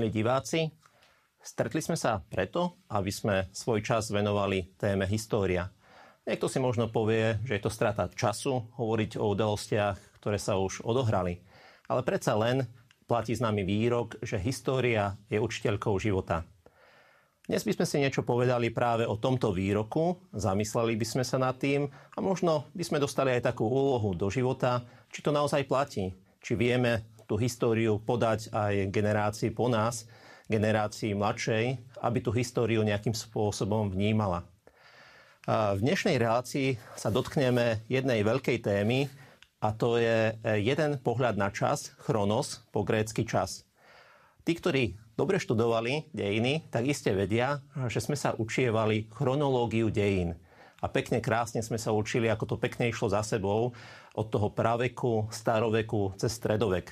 milí diváci, stretli sme sa preto, aby sme svoj čas venovali téme história. Niekto si možno povie, že je to strata času hovoriť o udalostiach, ktoré sa už odohrali. Ale predsa len platí nami výrok, že história je učiteľkou života. Dnes by sme si niečo povedali práve o tomto výroku, zamysleli by sme sa nad tým a možno by sme dostali aj takú úlohu do života, či to naozaj platí, či vieme tú históriu podať aj generácii po nás, generácii mladšej, aby tú históriu nejakým spôsobom vnímala. V dnešnej relácii sa dotkneme jednej veľkej témy a to je jeden pohľad na čas, chronos, po grécky čas. Tí, ktorí dobre študovali dejiny, tak iste vedia, že sme sa učievali chronológiu dejín. A pekne, krásne sme sa učili, ako to pekne išlo za sebou od toho praveku, staroveku cez stredovek.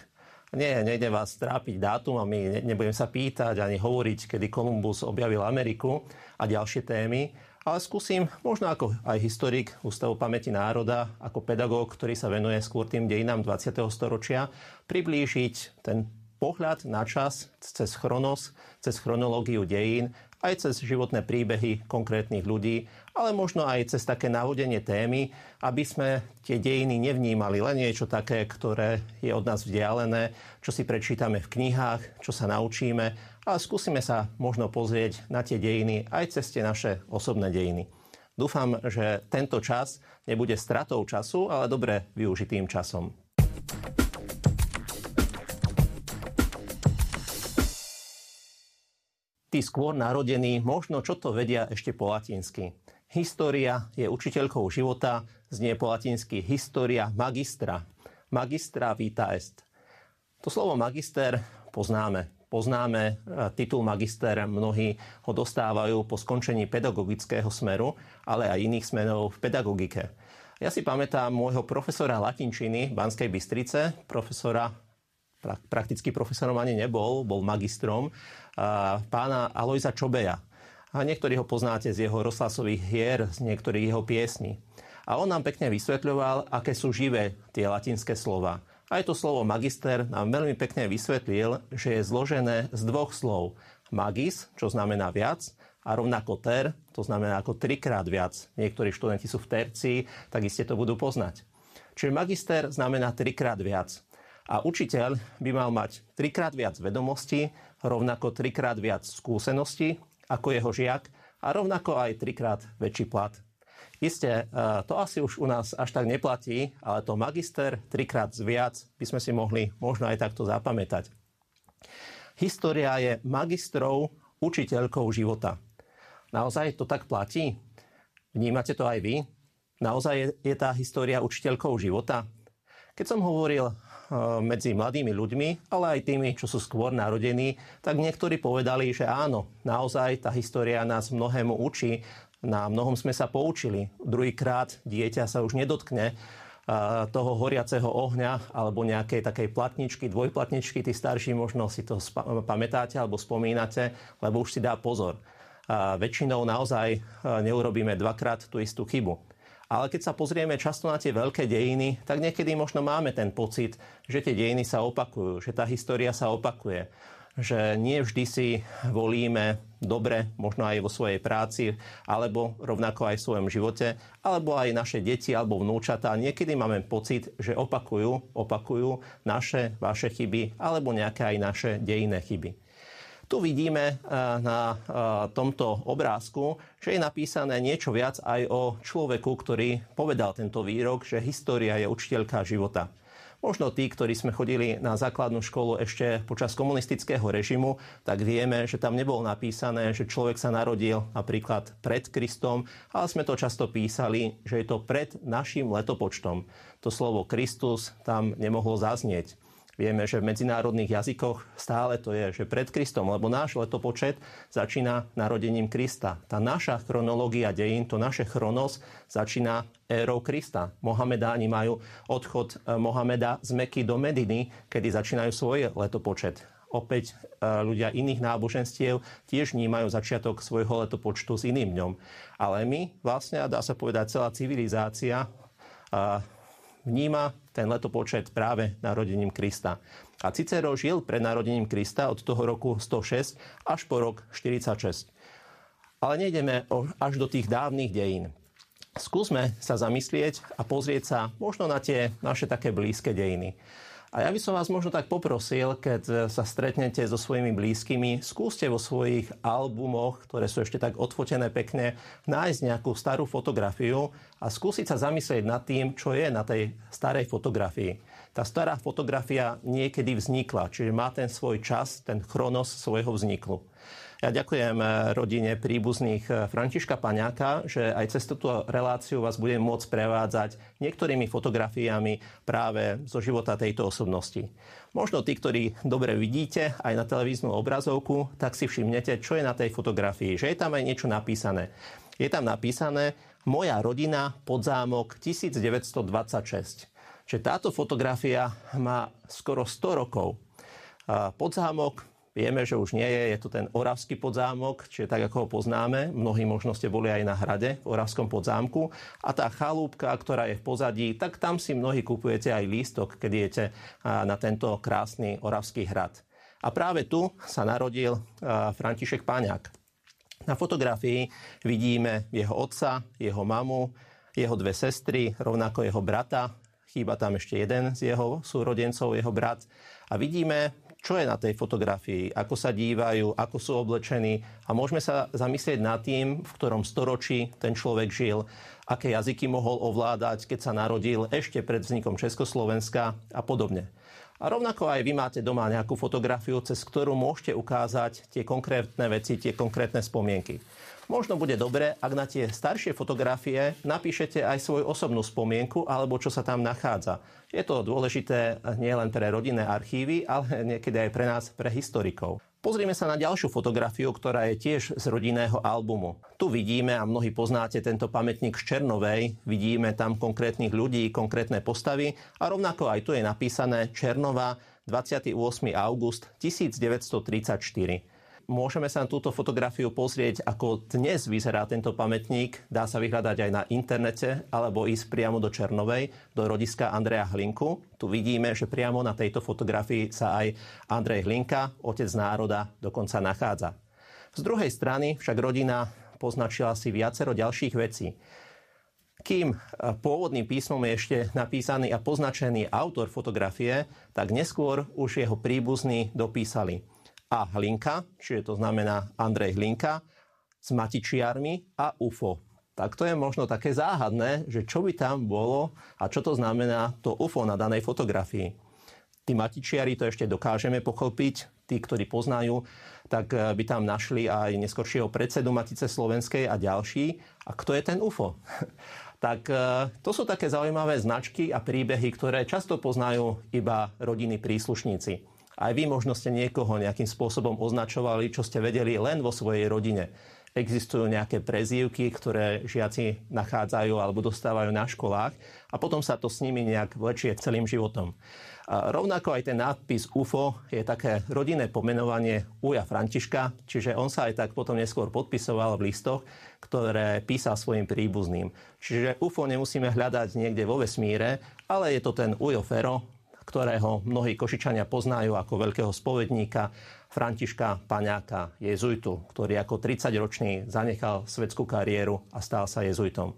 Nie, nejde vás trápiť dátumami, nebudem sa pýtať ani hovoriť, kedy Kolumbus objavil Ameriku a ďalšie témy, ale skúsim, možno ako aj historik Ústavu pamäti národa, ako pedagóg, ktorý sa venuje skôr tým dejinám 20. storočia, priblížiť ten pohľad na čas cez chronos, cez chronológiu dejín aj cez životné príbehy konkrétnych ľudí, ale možno aj cez také navodenie témy, aby sme tie dejiny nevnímali len niečo také, ktoré je od nás vzdialené, čo si prečítame v knihách, čo sa naučíme, ale skúsime sa možno pozrieť na tie dejiny aj cez tie naše osobné dejiny. Dúfam, že tento čas nebude stratou času, ale dobre využitým časom. Tí skôr narodení možno čo to vedia ešte po latinsky. História je učiteľkou života, znie po latinsky história magistra. Magistra vita est. To slovo magister poznáme. Poznáme e, titul magister, mnohí ho dostávajú po skončení pedagogického smeru, ale aj iných smerov v pedagogike. Ja si pamätám môjho profesora latinčiny Banskej Bystrice, profesora prakticky profesorom ani nebol, bol magistrom, pána Alojza Čobeja. A niektorí ho poznáte z jeho rozhlasových hier, z niektorých jeho piesní. A on nám pekne vysvetľoval, aké sú živé tie latinské slova. Aj to slovo magister nám veľmi pekne vysvetlil, že je zložené z dvoch slov. Magis, čo znamená viac, a rovnako ter, to znamená ako trikrát viac. Niektorí študenti sú v tercii, tak iste to budú poznať. Čiže magister znamená trikrát viac. A učiteľ by mal mať trikrát viac vedomostí, rovnako trikrát viac skúseností ako jeho žiak a rovnako aj trikrát väčší plat. Isté, e, to asi už u nás až tak neplatí, ale to magister trikrát viac by sme si mohli možno aj takto zapamätať. História je magistrov učiteľkou života. Naozaj to tak platí? Vnímate to aj vy? Naozaj je, tá história učiteľkou života? Keď som hovoril medzi mladými ľuďmi, ale aj tými, čo sú skôr narodení, tak niektorí povedali, že áno, naozaj tá história nás mnohému učí, na mnohom sme sa poučili. Druhýkrát dieťa sa už nedotkne eh, toho horiaceho ohňa alebo nejakej takej platničky, dvojplatničky, tí starší možno si to pamätáte alebo spomínate, lebo už si dá pozor. A väčšinou naozaj eh, neurobíme dvakrát tú istú chybu. Ale keď sa pozrieme často na tie veľké dejiny, tak niekedy možno máme ten pocit, že tie dejiny sa opakujú, že tá história sa opakuje že nie vždy si volíme dobre, možno aj vo svojej práci, alebo rovnako aj v svojom živote, alebo aj naše deti alebo vnúčatá. Niekedy máme pocit, že opakujú, opakujú naše, vaše chyby, alebo nejaké aj naše dejinné chyby. Tu vidíme eh, na eh, tomto obrázku, že je napísané niečo viac aj o človeku, ktorý povedal tento výrok, že história je učiteľka života. Možno tí, ktorí sme chodili na základnú školu ešte počas komunistického režimu, tak vieme, že tam nebolo napísané, že človek sa narodil napríklad pred Kristom, ale sme to často písali, že je to pred našim letopočtom. To slovo Kristus tam nemohlo zaznieť. Vieme, že v medzinárodných jazykoch stále to je, že pred Kristom, lebo náš letopočet začína narodením Krista. Tá naša chronológia dejín, to naše chronos začína érou Krista. Mohamedáni majú odchod e, Mohameda z Meky do Mediny, kedy začínajú svoj letopočet. Opäť e, ľudia iných náboženstiev tiež vnímajú začiatok svojho letopočtu s iným dňom. Ale my vlastne, dá sa povedať, celá civilizácia vníma ten letopočet práve narodením Krista. A Cicero žil pred narodením Krista od toho roku 106 až po rok 46. Ale nejdeme až do tých dávnych dejín. Skúsme sa zamyslieť a pozrieť sa možno na tie naše také blízke dejiny. A ja by som vás možno tak poprosil, keď sa stretnete so svojimi blízkymi, skúste vo svojich albumoch, ktoré sú ešte tak odfotené pekne, nájsť nejakú starú fotografiu a skúsiť sa zamyslieť nad tým, čo je na tej starej fotografii. Tá stará fotografia niekedy vznikla, čiže má ten svoj čas, ten chronos svojho vzniklu. Ja ďakujem eh, rodine príbuzných eh, Františka Paňáka, že aj cez túto reláciu vás budem môcť prevádzať niektorými fotografiami práve zo života tejto osobnosti. Možno tí, ktorí dobre vidíte aj na televíznu obrazovku, tak si všimnete, čo je na tej fotografii, že je tam aj niečo napísané. Je tam napísané Moja rodina podzámok 1926. Čiže táto fotografia má skoro 100 rokov. Podzámok Vieme, že už nie je, je to ten Oravský podzámok, čiže tak, ako ho poznáme. Mnohí možno ste boli aj na hrade v Oravskom podzámku. A tá chalúbka, ktorá je v pozadí, tak tam si mnohí kupujete aj lístok, keď idete na tento krásny Oravský hrad. A práve tu sa narodil František Páňák. Na fotografii vidíme jeho otca, jeho mamu, jeho dve sestry, rovnako jeho brata. Chýba tam ešte jeden z jeho súrodencov, jeho brat. A vidíme čo je na tej fotografii, ako sa dívajú, ako sú oblečení a môžeme sa zamyslieť nad tým, v ktorom storočí ten človek žil, aké jazyky mohol ovládať, keď sa narodil ešte pred vznikom Československa a podobne. A rovnako aj vy máte doma nejakú fotografiu, cez ktorú môžete ukázať tie konkrétne veci, tie konkrétne spomienky. Možno bude dobre, ak na tie staršie fotografie napíšete aj svoju osobnú spomienku alebo čo sa tam nachádza. Je to dôležité nielen pre rodinné archívy, ale niekedy aj pre nás, pre historikov. Pozrieme sa na ďalšiu fotografiu, ktorá je tiež z rodinného albumu. Tu vidíme, a mnohí poznáte tento pamätník z Černovej, vidíme tam konkrétnych ľudí, konkrétne postavy a rovnako aj tu je napísané Černova 28. august 1934. Môžeme sa na túto fotografiu pozrieť, ako dnes vyzerá tento pamätník. Dá sa vyhľadať aj na internete alebo ísť priamo do Černovej, do rodiska Andreja Hlinku. Tu vidíme, že priamo na tejto fotografii sa aj Andrej Hlinka, otec národa, dokonca nachádza. Z druhej strany však rodina poznačila si viacero ďalších vecí. Kým pôvodným písmom je ešte napísaný a poznačený autor fotografie, tak neskôr už jeho príbuzní dopísali – a Hlinka, čiže to znamená Andrej Hlinka, s matičiarmi a UFO. Tak to je možno také záhadné, že čo by tam bolo a čo to znamená to UFO na danej fotografii. Tí matičiari to ešte dokážeme pochopiť, tí, ktorí poznajú, tak eh, by tam našli aj neskoršieho predsedu Matice Slovenskej a ďalší. A kto je ten UFO? tak eh, to sú také zaujímavé značky a príbehy, ktoré často poznajú iba rodiny príslušníci. Aj vy možno ste niekoho nejakým spôsobom označovali, čo ste vedeli len vo svojej rodine. Existujú nejaké prezývky, ktoré žiaci nachádzajú alebo dostávajú na školách a potom sa to s nimi nejak vlečie celým životom. A rovnako aj ten nápis UFO je také rodinné pomenovanie Uja Františka, čiže on sa aj tak potom neskôr podpisoval v listoch, ktoré písal svojim príbuzným. Čiže UFO nemusíme hľadať niekde vo vesmíre, ale je to ten Ujo Fero, ktorého mnohí Košičania poznajú ako veľkého spovedníka Františka Paňáka, jezuitu, ktorý ako 30-ročný zanechal svetskú kariéru a stal sa jezuitom.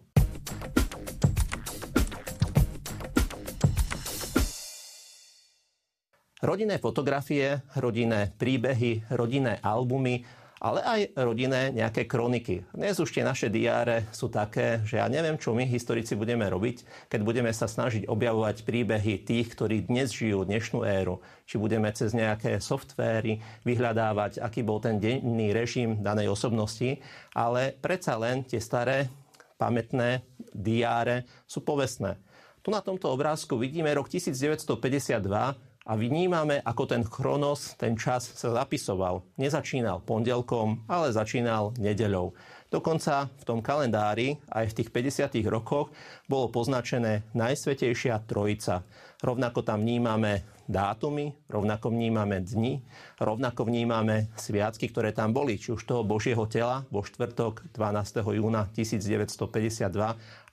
Rodinné fotografie, rodinné príbehy, rodinné albumy ale aj rodinné nejaké kroniky. Dnes už tie naše diáre sú také, že ja neviem, čo my historici budeme robiť, keď budeme sa snažiť objavovať príbehy tých, ktorí dnes žijú dnešnú éru. Či budeme cez nejaké softvéry vyhľadávať, aký bol ten denný režim danej osobnosti, ale predsa len tie staré pamätné diáre sú povestné. Tu na tomto obrázku vidíme rok 1952, a vnímame, ako ten chronos, ten čas sa zapisoval. Nezačínal pondelkom, ale začínal nedeľou. Dokonca v tom kalendári aj v tých 50. rokoch bolo poznačené Najsvetejšia Trojica. Rovnako tam vnímame dátumy, rovnako vnímame dni, rovnako vnímame sviatky, ktoré tam boli, či už toho Božieho tela vo štvrtok 12. júna 1952,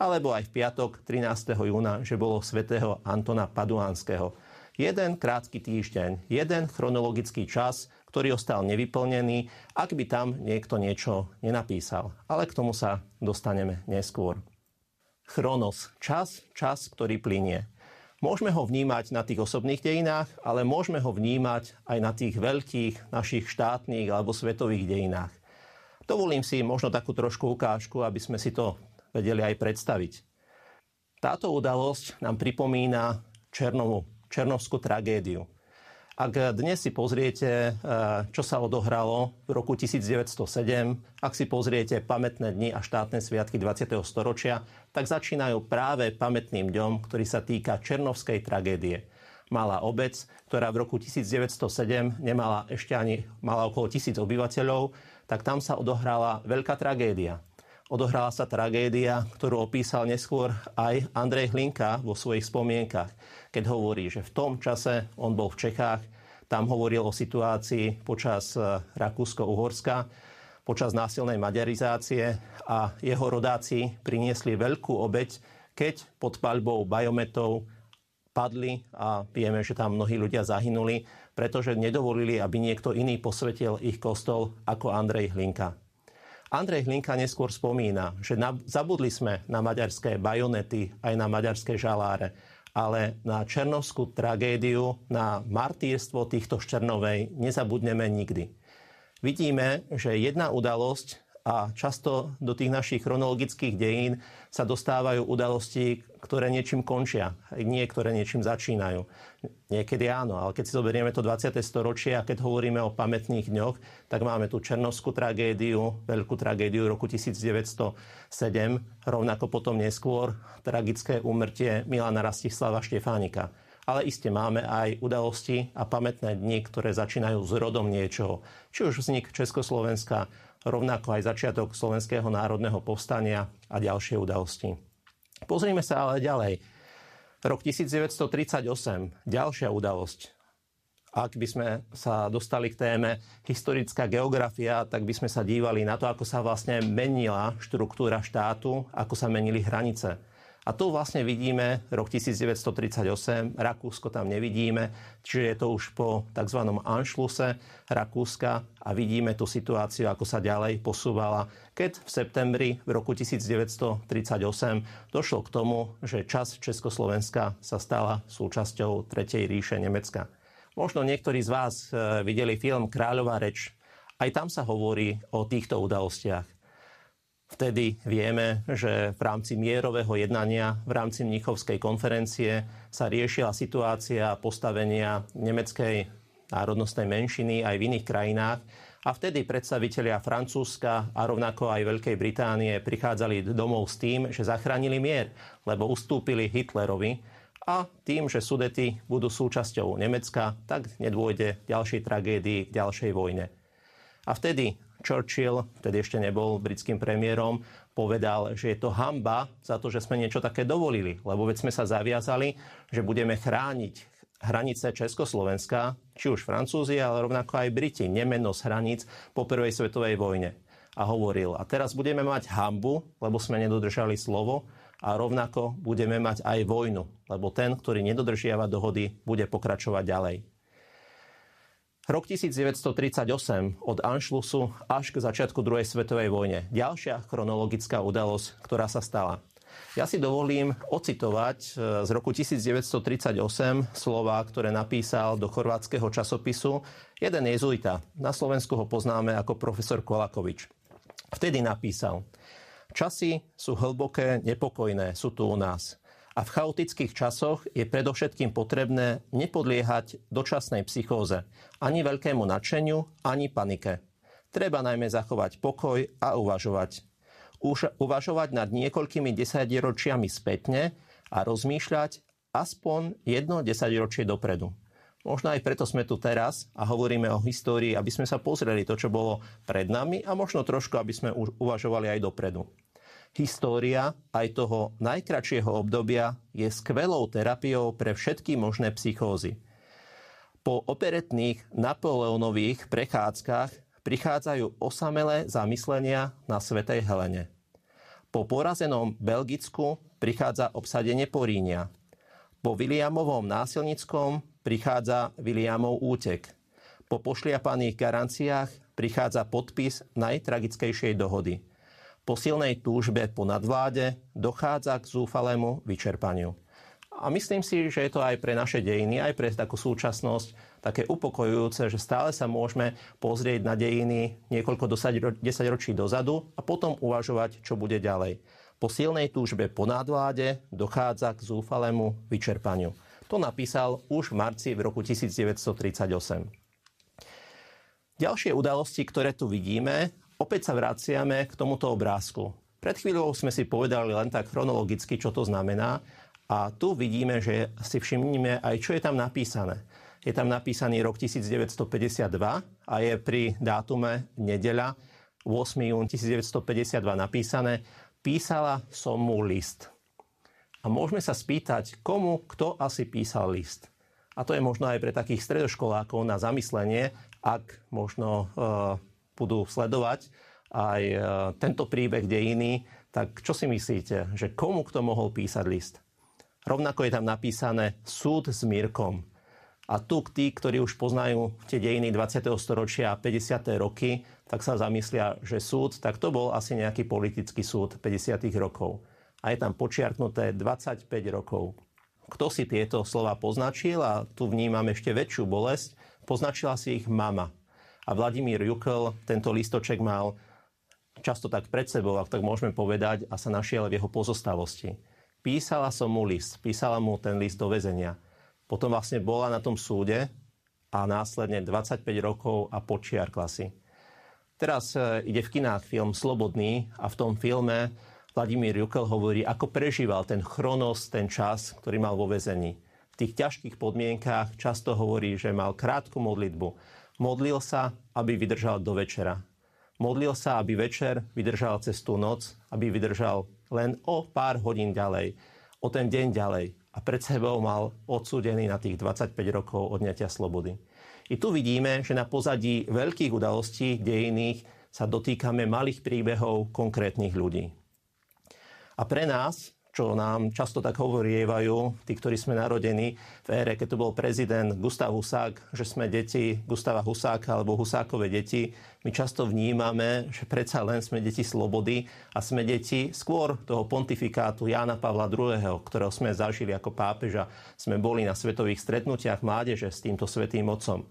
alebo aj v piatok 13. júna, že bolo svätého Antona Paduánskeho. Jeden krátky týždeň, jeden chronologický čas, ktorý ostal nevyplnený, ak by tam niekto niečo nenapísal. Ale k tomu sa dostaneme neskôr. Chronos, čas, čas, ktorý plinie. Môžeme ho vnímať na tých osobných dejinách, ale môžeme ho vnímať aj na tých veľkých našich štátnych alebo svetových dejinách. Dovolím si možno takú trošku ukážku, aby sme si to vedeli aj predstaviť. Táto udalosť nám pripomína Černovú, Černovskú tragédiu. Ak dnes si pozriete, eh, čo sa odohralo v roku 1907, ak si pozriete pamätné dni a štátne sviatky 20. storočia, tak začínajú práve pamätným dňom, ktorý sa týka Černovskej tragédie. Malá obec, ktorá v roku 1907 nemala ešte ani, mala okolo tisíc obyvateľov, tak tam sa odohrala veľká tragédia. Odohrala sa tragédia, ktorú opísal neskôr aj Andrej Hlinka vo svojich spomienkach keď hovorí, že v tom čase on bol v Čechách, tam hovoril o situácii počas e, Rakúsko-Uhorska, počas násilnej maďarizácie a jeho rodáci priniesli veľkú obeď, keď pod paľbou bajometov padli a vieme, že tam mnohí ľudia zahynuli, pretože nedovolili, aby niekto iný posvetil ich kostol ako Andrej Hlinka. Andrej Hlinka neskôr spomína, že zabudli sme na maďarské bajonety aj na maďarské žaláre ale na černovskú tragédiu, na martírstvo týchto Ščernovej nezabudneme nikdy. Vidíme, že jedna udalosť a často do tých našich chronologických dejín sa dostávajú udalosti, ktoré niečím končia, niektoré niečím začínajú. Niekedy áno, ale keď si zoberieme to 20. storočie a keď hovoríme o pamätných dňoch, tak máme tu Černovskú tragédiu, veľkú tragédiu roku 1907, rovnako potom neskôr tragické úmrtie Milana Rastislava Štefánika. Ale iste máme aj udalosti a pamätné dni, ktoré začínajú s rodom niečoho. Či už vznik Československa, rovnako aj začiatok Slovenského národného povstania a ďalšie udalosti. Pozrime sa ale ďalej. Rok 1938, ďalšia udalosť. Ak by sme sa dostali k téme historická geografia, tak by sme sa dívali na to, ako sa vlastne menila štruktúra štátu, ako sa menili hranice. A tu vlastne vidíme rok 1938, Rakúsko tam nevidíme, čiže je to už po tzv. Anšluse Rakúska a vidíme tú situáciu, ako sa ďalej posúvala, keď v septembri v roku 1938 došlo k tomu, že čas Československa sa stala súčasťou Tretej ríše Nemecka. Možno niektorí z vás e, videli film Kráľová reč. Aj tam sa hovorí o týchto udalostiach. Vtedy vieme, že v rámci mierového jednania, v rámci Mnichovskej konferencie sa riešila situácia postavenia nemeckej národnostnej menšiny aj v iných krajinách. A vtedy predstavitelia Francúzska a rovnako aj Veľkej Británie prichádzali domov s tým, že zachránili mier, lebo ustúpili Hitlerovi a tým, že Sudety budú súčasťou Nemecka, tak nedôjde ďalšej tragédii, ďalšej vojne. A vtedy Churchill, vtedy ešte nebol britským premiérom, povedal, že je to hamba za to, že sme niečo také dovolili, lebo veď sme sa zaviazali, že budeme chrániť hranice Československa, či už Francúzi, ale rovnako aj Briti, nemenosť hraníc po prvej svetovej vojne. A hovoril, a teraz budeme mať hambu, lebo sme nedodržali slovo, a rovnako budeme mať aj vojnu, lebo ten, ktorý nedodržiava dohody, bude pokračovať ďalej. Rok 1938 od Anšlusu až k začiatku druhej svetovej vojne. Ďalšia chronologická udalosť, ktorá sa stala. Ja si dovolím ocitovať e, z roku 1938 slova, ktoré napísal do chorvátskeho časopisu jeden jezuita. Na Slovensku ho poznáme ako profesor Kolakovič. Vtedy napísal, časy sú hlboké, nepokojné, sú tu u nás. A v chaotických časoch je predovšetkým potrebné nepodliehať dočasnej psychóze, ani veľkému nadšeniu, ani panike. Treba najmä zachovať pokoj a uvažovať. Už uvažovať nad niekoľkými desaťročiami spätne a rozmýšľať aspoň jedno desaťročie dopredu. Možno aj preto sme tu teraz a hovoríme o histórii, aby sme sa pozreli to, čo bolo pred nami a možno trošku, aby sme uvažovali aj dopredu. História aj toho najkračšieho obdobia je skvelou terapiou pre všetky možné psychózy. Po operetných Napoleonových prechádzkach prichádzajú osamelé zamyslenia na Svetej Helene. Po porazenom Belgicku prichádza obsadenie Porínia. Po Williamovom násilnickom prichádza Williamov útek. Po pošliapaných garanciách prichádza podpis najtragickejšej dohody. Po silnej túžbe po nadvláde dochádza k zúfalému vyčerpaniu. A myslím si, že je to aj pre naše dejiny, aj pre takú súčasnosť také upokojujúce, že stále sa môžeme pozrieť na dejiny niekoľko 10 ročí dozadu a potom uvažovať, čo bude ďalej. Po silnej túžbe po nadvláde dochádza k zúfalému vyčerpaniu. To napísal už v marci v roku 1938. Ďalšie udalosti, ktoré tu vidíme, opäť sa vraciame k tomuto obrázku. Pred chvíľou sme si povedali len tak chronologicky, čo to znamená, a tu vidíme, že si všimnime aj, čo je tam napísané. Je tam napísaný rok 1952 a je pri dátume nedeľa 8. jún 1952 napísané Písala som mu list. A môžeme sa spýtať, komu, kto asi písal list. A to je možno aj pre takých stredoškolákov na zamyslenie, ak možno e, budú sledovať aj e, tento príbeh dejiny, tak čo si myslíte, že komu kto mohol písať list? Rovnako je tam napísané súd s Mírkom. A tu tí, ktorí už poznajú tie dejiny 20. storočia a 50. roky, tak sa zamyslia, že súd, tak to bol asi nejaký politický súd 50. rokov. A je tam počiarknuté 25 rokov. Kto si tieto slova poznačil a tu vnímam ešte väčšiu bolesť, poznačila si ich mama. A Vladimír Jukl tento listoček mal často tak pred sebou, ak tak môžeme povedať, a sa našiel v jeho pozostalosti. Písala som mu list, písala mu ten list do väzenia. Potom vlastne bola na tom súde a následne 25 rokov a počiarkla si. Teraz e, ide v kinách film Slobodný a v tom filme Vladimír Jukel hovorí, ako prežíval ten chronos, ten čas, ktorý mal vo väzení. V tých ťažkých podmienkách často hovorí, že mal krátku modlitbu. Modlil sa, aby vydržal do večera. Modlil sa, aby večer vydržal cez tú noc, aby vydržal len o pár hodín ďalej, o ten deň ďalej a pred sebou mal odsúdený na tých 25 rokov odňatia slobody. I tu vidíme, že na pozadí veľkých udalostí dejinných sa dotýkame malých príbehov konkrétnych ľudí. A pre nás, čo nám často tak hovorievajú, tí, ktorí sme narodení v ére, keď to bol prezident Gustav Husák, že sme deti Gustava Husáka alebo Husákové deti. My často vnímame, že predsa len sme deti slobody a sme deti skôr toho pontifikátu Jána Pavla II., ktorého sme zažili ako pápeža. Sme boli na svetových stretnutiach mládeže s týmto svetým otcom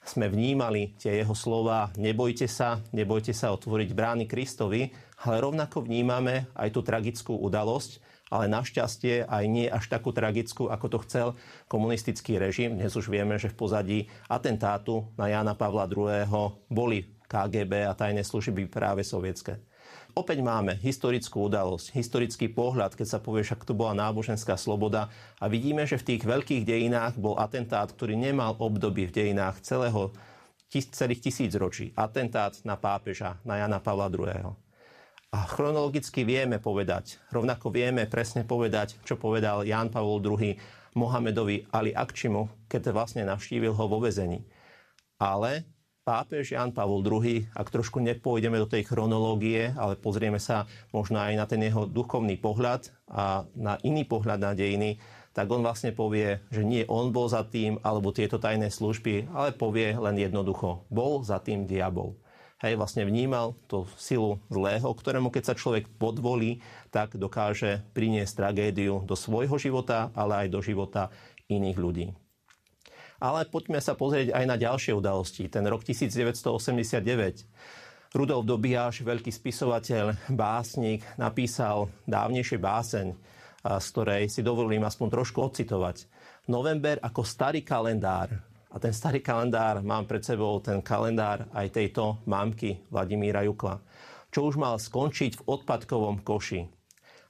sme vnímali tie jeho slova, nebojte sa, nebojte sa otvoriť brány Kristovi, ale rovnako vnímame aj tú tragickú udalosť, ale našťastie aj nie až takú tragickú, ako to chcel komunistický režim. Dnes už vieme, že v pozadí atentátu na Jana Pavla II. boli KGB a tajné služby práve sovietské. Opäť máme historickú udalosť, historický pohľad, keď sa povie, že to bola náboženská sloboda a vidíme, že v tých veľkých dejinách bol atentát, ktorý nemal obdobie v dejinách celého, celých tisíc ročí. Atentát na pápeža, na Jana Pavla II. A chronologicky vieme povedať, rovnako vieme presne povedať, čo povedal Ján Pavol II Mohamedovi Ali Akčimu, keď vlastne navštívil ho vo vezení. Ale pápež Jan Pavol II, ak trošku nepôjdeme do tej chronológie, ale pozrieme sa možno aj na ten jeho duchovný pohľad a na iný pohľad na dejiny, tak on vlastne povie, že nie on bol za tým, alebo tieto tajné služby, ale povie len jednoducho, bol za tým diabol hej, vlastne vnímal tú silu zlého, ktorému keď sa človek podvolí, tak dokáže priniesť tragédiu do svojho života, ale aj do života iných ľudí. Ale poďme sa pozrieť aj na ďalšie udalosti. Ten rok 1989. Rudolf Dobiaš, veľký spisovateľ, básnik, napísal dávnejšie báseň, z ktorej si dovolím aspoň trošku odcitovať. November ako starý kalendár a ten starý kalendár, mám pred sebou ten kalendár aj tejto mámky Vladimíra Jukla, čo už mal skončiť v odpadkovom koši.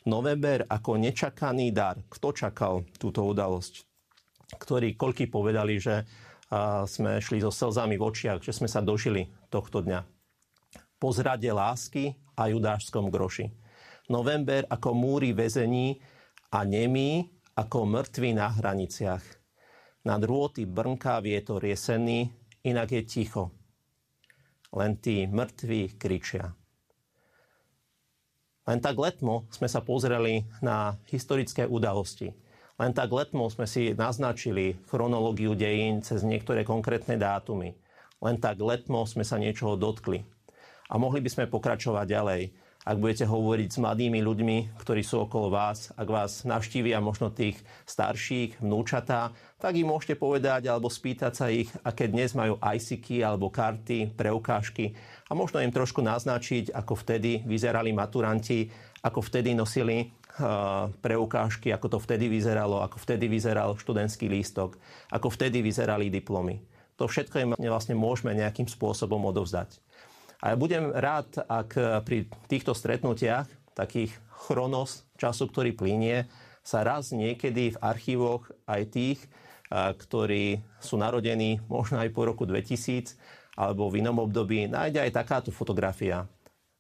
November ako nečakaný dar. Kto čakal túto udalosť? Ktorí, koľky povedali, že sme šli so slzami v očiach, že sme sa dožili tohto dňa. Po zrade lásky a judášskom groši. November ako múry väzení a nemý ako mŕtvy na hraniciach Na drôty brnká vietor jesenný, inak je ticho. Len tí mŕtvi kričia. Len tak letmo sme sa pozreli na historické udalosti. Len tak letmo sme si naznačili chronológiu dejín cez niektoré konkrétne dátumy. Len tak letmo sme sa niečoho dotkli. A mohli by sme pokračovať ďalej ak budete hovoriť s mladými ľuďmi, ktorí sú okolo vás, ak vás navštívia možno tých starších, vnúčatá, tak im môžete povedať alebo spýtať sa ich, aké dnes majú ICky alebo karty, preukážky a možno im trošku naznačiť, ako vtedy vyzerali maturanti, ako vtedy nosili uh, preukážky, ako to vtedy vyzeralo, ako vtedy vyzeral študentský lístok, ako vtedy vyzerali diplomy. To všetko im vlastne môžeme nejakým spôsobom odovzdať. A ja budem rád, ak pri týchto stretnutiach, takých chronos času, ktorý plinie, sa raz niekedy v archívoch aj tých, ktorí sú narodení možno aj po roku 2000 alebo v inom období, nájde aj takáto fotografia.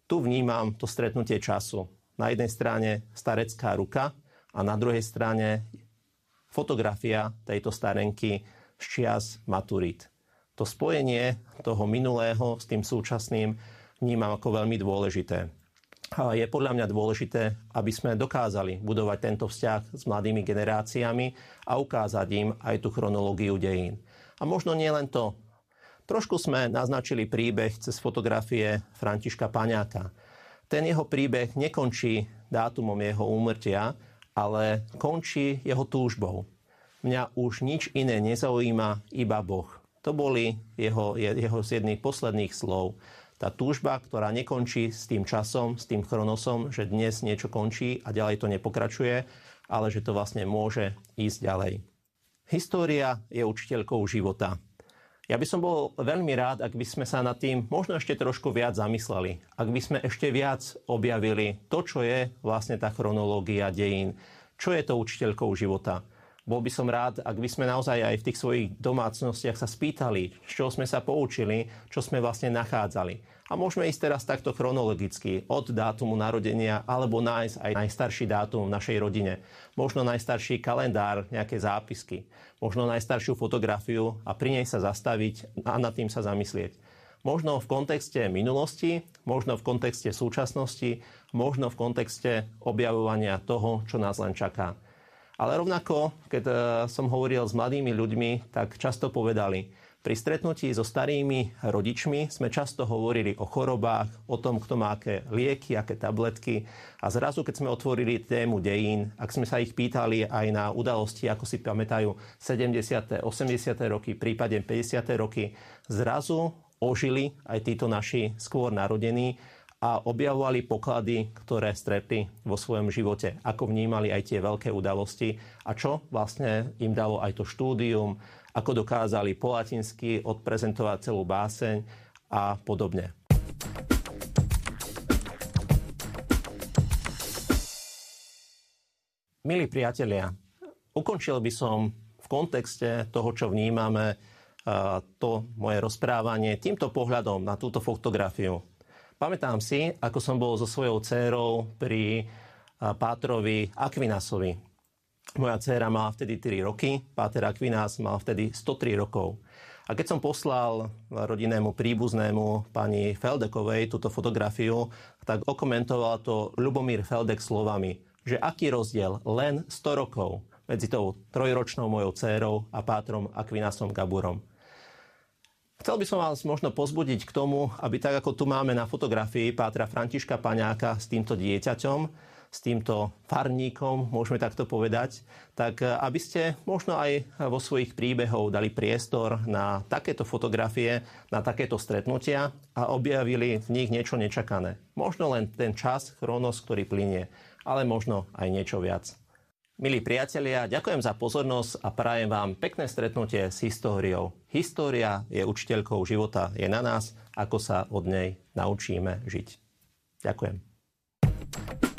Tu vnímam to stretnutie času. Na jednej strane starecká ruka a na druhej strane fotografia tejto starenky z čias maturít to spojenie toho minulého s tým súčasným vnímam ako veľmi dôležité. A je podľa mňa dôležité, aby sme dokázali budovať tento vzťah s mladými generáciami a ukázať im aj tú chronológiu dejín. A možno nie len to. Trošku sme naznačili príbeh cez fotografie Františka Paňáka. Ten jeho príbeh nekončí dátumom jeho úmrtia, ale končí jeho túžbou. Mňa už nič iné nezaujíma, iba Boh. To boli jeho, jeho z jedných posledných slov. Tá túžba, ktorá nekončí s tým časom, s tým chronosom, že dnes niečo končí a ďalej to nepokračuje, ale že to vlastne môže ísť ďalej. História je učiteľkou života. Ja by som bol veľmi rád, ak by sme sa nad tým možno ešte trošku viac zamysleli. Ak by sme ešte viac objavili to, čo je vlastne tá chronológia dejín. Čo je to učiteľkou života? Bol by som rád, ak by sme naozaj aj v tých svojich domácnostiach sa spýtali, z čoho sme sa poučili, čo sme vlastne nachádzali. A môžeme ísť teraz takto chronologicky od dátumu narodenia alebo nájsť aj najstarší dátum v našej rodine. Možno najstarší kalendár, nejaké zápisky. Možno najstaršiu fotografiu a pri nej sa zastaviť a nad tým sa zamyslieť. Možno v kontexte minulosti, možno v kontexte súčasnosti, možno v kontexte objavovania toho, čo nás len čaká. Ale rovnako, keď e, som hovoril s mladými ľuďmi, tak často povedali, pri stretnutí so starými rodičmi sme často hovorili o chorobách, o tom, kto má aké lieky, aké tabletky. A zrazu, keď sme otvorili tému dejín, ak sme sa ich pýtali aj na udalosti, ako si pamätajú 70., 80. roky, prípadne 50. roky, zrazu ožili aj títo naši skôr narodení a objavovali poklady, ktoré stretli vo svojom živote, ako vnímali aj tie veľké udalosti a čo vlastne im dalo aj to štúdium, ako dokázali po latinsky odprezentovať celú báseň a podobne. Milí priatelia, ukončil by som v kontexte toho, čo vnímame, to moje rozprávanie týmto pohľadom na túto fotografiu. Pamätám si, ako som bol so svojou dcérou pri Pátrovi Aquinasovi. Moja dcéra mala vtedy 3 roky, Páter Aquinas mal vtedy 103 rokov. A keď som poslal rodinnému príbuznému pani Feldekovej túto fotografiu, tak okomentoval to Lubomír Feldek slovami, že aký rozdiel len 100 rokov medzi tou trojročnou mojou dcérou a Pátrom Aquinasom Gaburom. Chcel by som vás možno pozbudiť k tomu, aby tak ako tu máme na fotografii Pátra Františka Paňáka s týmto dieťaťom, s týmto farníkom, môžeme takto povedať, tak aby ste možno aj vo svojich príbehov dali priestor na takéto fotografie, na takéto stretnutia a objavili v nich niečo nečakané. Možno len ten čas, chronos, ktorý plinie, ale možno aj niečo viac. Milí priatelia, ďakujem za pozornosť a prajem vám pekné stretnutie s históriou. História je učiteľkou života, je na nás, ako sa od nej naučíme žiť. Ďakujem.